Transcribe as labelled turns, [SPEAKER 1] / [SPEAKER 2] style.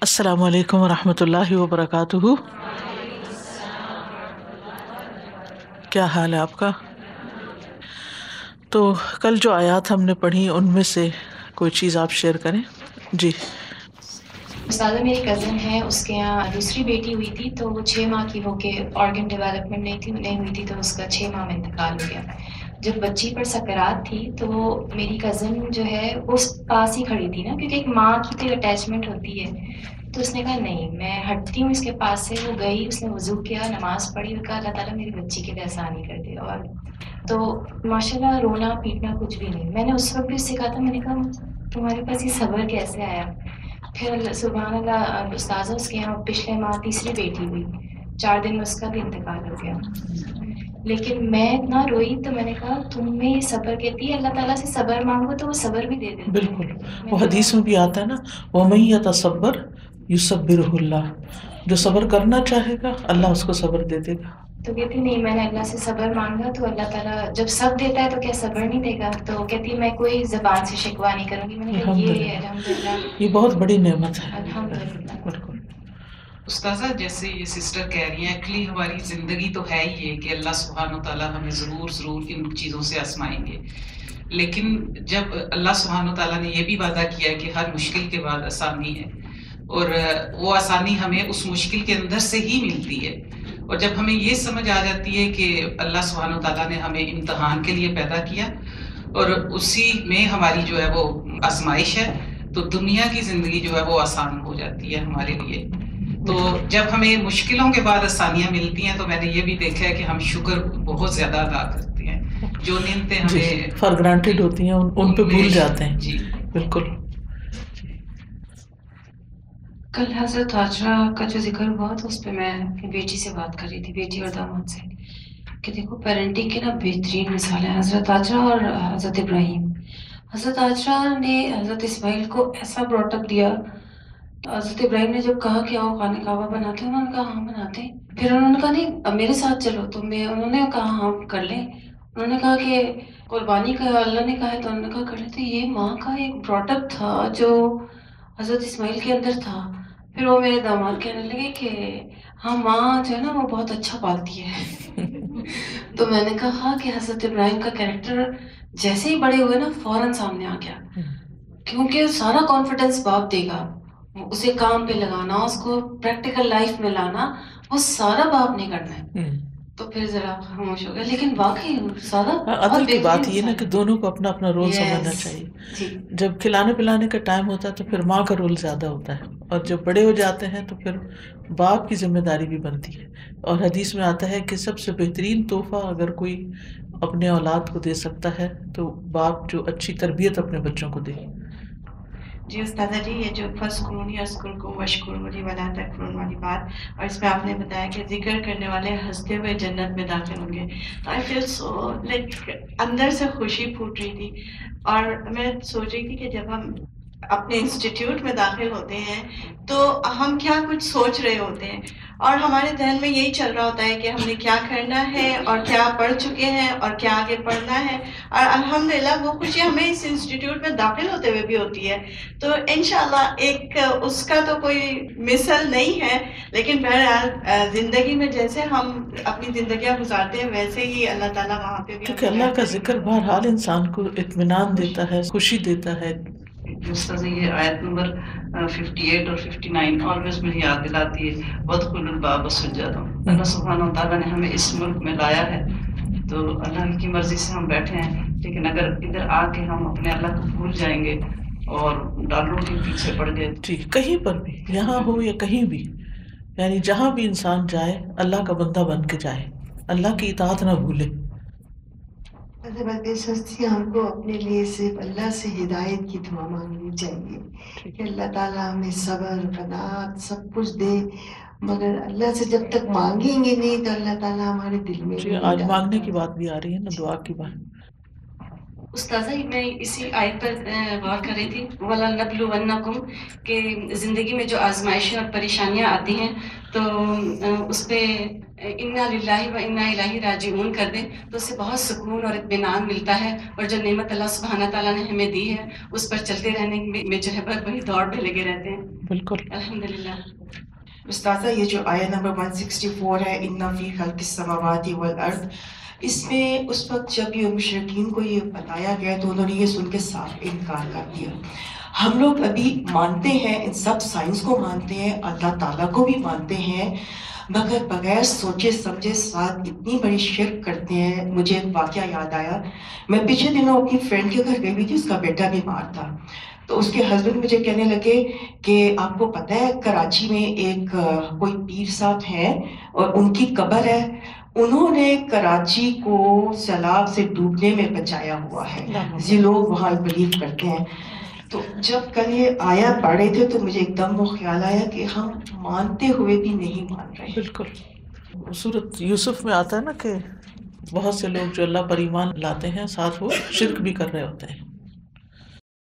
[SPEAKER 1] السلام علیکم ورحمۃ اللہ وبرکاتہ۔ کیا حال ہے آپ کا؟ تو کل جو آیات ہم نے پڑھی، ان میں سے کوئی چیز آپ شیئر کریں؟ جی۔
[SPEAKER 2] استاد میری کزن ہے، اس کے یہاں دوسری بیٹی ہوئی تھی، تو وہ چھ ماہ کی ہو کے آرگن ڈیولپمنٹ نہیں تھی، نہیں ہوئی تھی، تو اس کا چھ ماہ میں انتقال ہو گیا۔ جب بچی پر سکرات تھی تو میری کزن جو ہے اس پاس ہی کھڑی تھی نا، کیونکہ ایک ماں کی تو اٹیچمنٹ ہوتی ہے۔ تو اس نے کہا، نہیں، میں ہٹتی ہوں اس کے پاس سے۔ وہ گئی، اس نے وضو کیا، نماز پڑھی اور کہا، اللہ تعالیٰ میری بچی کے لیے آسانی کر دے۔ اور تو ماشاء اللہ رونا پیٹنا کچھ بھی نہیں۔ میں نے اس وقت بھی اس سے کہا تھا، میں نے کہا، تمہارے پاس یہ صبر کیسے آیا؟ پھر سبحان اللہ، استاذہ اس کے یہاں پچھلے ماہ تیسری بیٹی ہوئی۔ چار دن میں اس کا بھی انتقال ہو گیا۔ لیکن میں اتنا روئی تو میں نے کہا تم میں یہ صبر کہتی ہے اللہ تعالیٰ سے صبر مانگو تو وہ صبر بھی دے دے
[SPEAKER 1] بالکل۔ وہ حدیث میں بھی آتا ہے نا وہ میں تصبر یو صبر اللہ جو صبر کرنا چاہے گا اللہ اس کو صبر دے دے گا۔
[SPEAKER 2] تو کہتی نہیں میں نے اللہ سے صبر مانگا تو اللہ تعالیٰ جب سب دیتا ہے تو کیا صبر نہیں دے گا؟ تو کہتی میں کوئی زبان سے شکوا نہیں کروں گی۔ میں نے کہا یہ الحمد للہ
[SPEAKER 1] یہ بہت بڑی نعمت ہے۔
[SPEAKER 2] الحمد للہ
[SPEAKER 1] بالکل۔
[SPEAKER 3] استاذہ، جیسے یہ سسٹر کہہ رہی ہیں ایکچولی ہماری زندگی تو ہے ہی یہ کہ اللہ سبحانہ و تعالیٰ ہمیں ضرور ضرور ان چیزوں سے آسمائیں گے۔ لیکن جب اللہ سبحانہ و تعالیٰ نے یہ بھی وعدہ کیا ہے کہ ہر مشکل کے بعد آسانی ہے، اور وہ آسانی ہمیں اس مشکل کے اندر سے ہی ملتی ہے۔ اور جب ہمیں یہ سمجھ آ جاتی ہے کہ اللہ سبحانہ و تعالیٰ نے ہمیں امتحان کے لیے پیدا کیا، اور اسی میں ہماری جو ہے وہ آزمائش ہے، تو دنیا کی زندگی جو ہے وہ آسان ہو جاتی ہے ہمارے لیے۔ تو جب ہمیں مشکلوں کے بعد آسانیاں ملتی ہیں تو میں نے یہ بھی دیکھا ہے کہ ہم شکر بہت زیادہ ادا کرتے ہیں۔ جو نیمتے ہمیں
[SPEAKER 1] فار گرانٹیڈ ہوتی ہیں ان پہ بھول جاتے ہیں۔
[SPEAKER 3] جی۔
[SPEAKER 1] بالکل۔
[SPEAKER 4] کل حضرت حاجرہ کا جو ذکر ہوا تو اس پہ میں اپنی بیٹی سے بات کر رہی تھی بیٹی اور داماد سے کہ دیکھو پیرنٹنگ کے نا بہترین مثال ہے حضرت حاجرہ اور حضرت ابراہیم۔ حضرت حاجرہ نے حضرت اسماعیل کو ایسا براٹ اپ دیا حضرت ابراہیم نے جب کہا کہ آؤ خانہ کعبہ بناتے ہیں، انہوں نے کہا ہاں بناتے ہیں۔ پھر انہوں نے کہا نہیں، میرے ساتھ چلو، تو میں، انہوں نے کہا ہاں کر لیں۔ انہوں نے کہا کہ قربانی کا، اللہ نے کہا ہے، تو انہوں نے کہا کر لیں۔ تو یہ ماں کا ایک براٹ اپ تھا جو حضرت اسماعیل کے اندر تھا۔ پھر وہ میرے داماد کہنے لگے کہ ہاں ماں جو ہے نا، وہ بہت اچھا پالتی ہے۔ تو میں نے کہا کہ حضرت ابراہیم کا کیریکٹر جیسے ہی بڑے ہوئے نا، فوراً سامنے آ گیا۔ کیونکہ سارا کانفیڈینس باپ دے گا۔ اسے کام پہ لگانا اس کو پریکٹیکل لائف میں لانا وہ سارا باپ نہیں کرنا ہے۔ تو پھر ذرا خاموش ہو گیا لیکن واقعی سارا
[SPEAKER 1] عدل کی بات یہ نا کہ دونوں کو اپنا اپنا رول سمجھنا چاہیے۔ جب کھلانے پلانے کا ٹائم ہوتا ہے تو پھر ماں کا رول زیادہ ہوتا ہے۔ اور جب بڑے ہو جاتے ہیں تو پھر باپ کی ذمہ داری بھی بنتی ہے۔ اور حدیث میں آتا ہے کہ سب سے بہترین تحفہ اگر کوئی اپنے اولاد کو دے سکتا ہے تو باپ جو اچھی تربیت اپنے بچوں کو دے۔
[SPEAKER 5] جی استاذہ جی یہ جو فرسٹ قرون یا اسکول کو مشکور والی والا قرون والی بات، اور اس میں آپ نے بتایا کہ ذکر کرنے والے ہنستے ہوئے جنت میں داخل ہوں گے۔ تو آئی فیل سو لائک اندر سے خوشی پھوٹ رہی تھی اور میں سوچ رہی تھی کہ جب ہم اپنے انسٹیٹیوٹ میں داخل ہوتے ہیں تو ہم کیا کچھ سوچ رہے ہوتے ہیں؟ اور ہمارے ذہن میں یہی چل رہا ہوتا ہے کہ ہم نے کیا کرنا ہے اور کیا پڑھ چکے ہیں اور کیا آگے پڑھنا ہے۔ اور الحمد للہ وہ خوشی ہمیں اس انسٹیٹیوٹ میں داخل ہوتے ہوئے بھی ہوتی ہے۔ تو انشاءاللہ ایک اس کا تو کوئی مثل نہیں ہے لیکن بہرحال زندگی میں جیسے ہم اپنی زندگیاں گزارتے ہیں ویسے ہی اللہ تعالیٰ وہاں پہ بھی
[SPEAKER 1] کیونکہ اللہ کا ذکر بہرحال انسان کو اطمینان دیتا ہے خوشی دیتا ہے۔
[SPEAKER 3] جس یہ آیت نمبر ففٹی ایٹ اور ففٹی نائن آلویز مجھے یاد دلاتی ہے ودخل الباب سجدہ اللہ سبحانہ و تعالیٰ نے ہمیں اس ملک میں لایا ہے۔ تو اللہ کی مرضی سے ہم بیٹھے ہیں لیکن اگر ادھر آ کے ہم اپنے اللہ کو بھول جائیں گے اور ڈالروں کے پیچھے پڑ گئے۔
[SPEAKER 1] جی کہیں پر بھی یہاں ہو یا کہیں بھی یعنی جہاں بھی انسان جائے اللہ کا بندہ بن کے جائے۔ اللہ کی اطاعت نہ بھولے۔
[SPEAKER 6] سستی ہم کو اپنے لیے صرف اللہ سے ہدایت کی دعا مانگنی چاہیے کہ اللہ تعالیٰ ہمیں صبر قناعت سب کچھ دے۔ مگر اللہ سے جب تک مانگیں گے نہیں تو اللہ تعالیٰ ہمارے دل میں
[SPEAKER 1] آج مانگنے کی بات بھی آ رہی ہے نا دعا کی بات۔
[SPEAKER 7] استاذہ میں اسی آیت پر غور کر رہی تھی۔ ولا نبلو ونکم کہ زندگی میں جو آزمائشیں اور پریشانیاں آتی ہیں تو اس پہ انا للہ و انا الہی راجعون کر دیں۔ تو اس سے بہت سکون اور اطمینان ملتا ہے اور جو نعمت اللہ سبحانہ تعالیٰ نے ہمیں دی ہے اس پر چلتے رہنے میں جو ہے بہت بڑی دوڑ پہ لگے رہتے ہیں۔
[SPEAKER 1] بالکل۔
[SPEAKER 7] الحمد للہ
[SPEAKER 8] استاذہ یہ جو آیا نمبر 164 ہے انا فی خلق السماوات والارض اس میں اس وقت جب یہ مشرقین کو یہ بتایا گیا تو انہوں نے یہ سن کے صاف انکار کر دیا۔ ہم لوگ ابھی مانتے ہیں، ان سب سائنس کو مانتے ہیں، اللہ تعالیٰ کو بھی مانتے ہیں، مگر بغیر سوچے سمجھے ساتھ اتنی بڑی شرک کرتے ہیں۔ مجھے ایک واقعہ یاد آیا۔ میں پچھلے دنوں اپنی فرینڈ کے گھر گئی ہوئی تھی، اس کا بیٹا بیمار تھا۔ تو اس کے ہسبینڈ مجھے کہنے لگے کہ آپ کو پتہ ہے، کراچی میں ایک کوئی پیر صاحب ہیں اور ان کی قبر ہے۔ انہوں نے کراچی کو سیلاب سے ڈوبنے میں بچایا ہوا ہے۔ یہ لوگ وہاں بلیو کرتے ہیں۔ تو جب کل یہ آیا پڑھے تھے تو مجھے ایک دم وہ خیال آیا کہ ہم مانتے ہوئے بھی نہیں مان رہے۔
[SPEAKER 1] بالکل۔ صورت یوسف میں آتا ہے نا کہ بہت سے لوگ جو اللہ پر ایمان لاتے ہیں، ساتھ وہ شرک بھی کر رہے ہوتے ہیں۔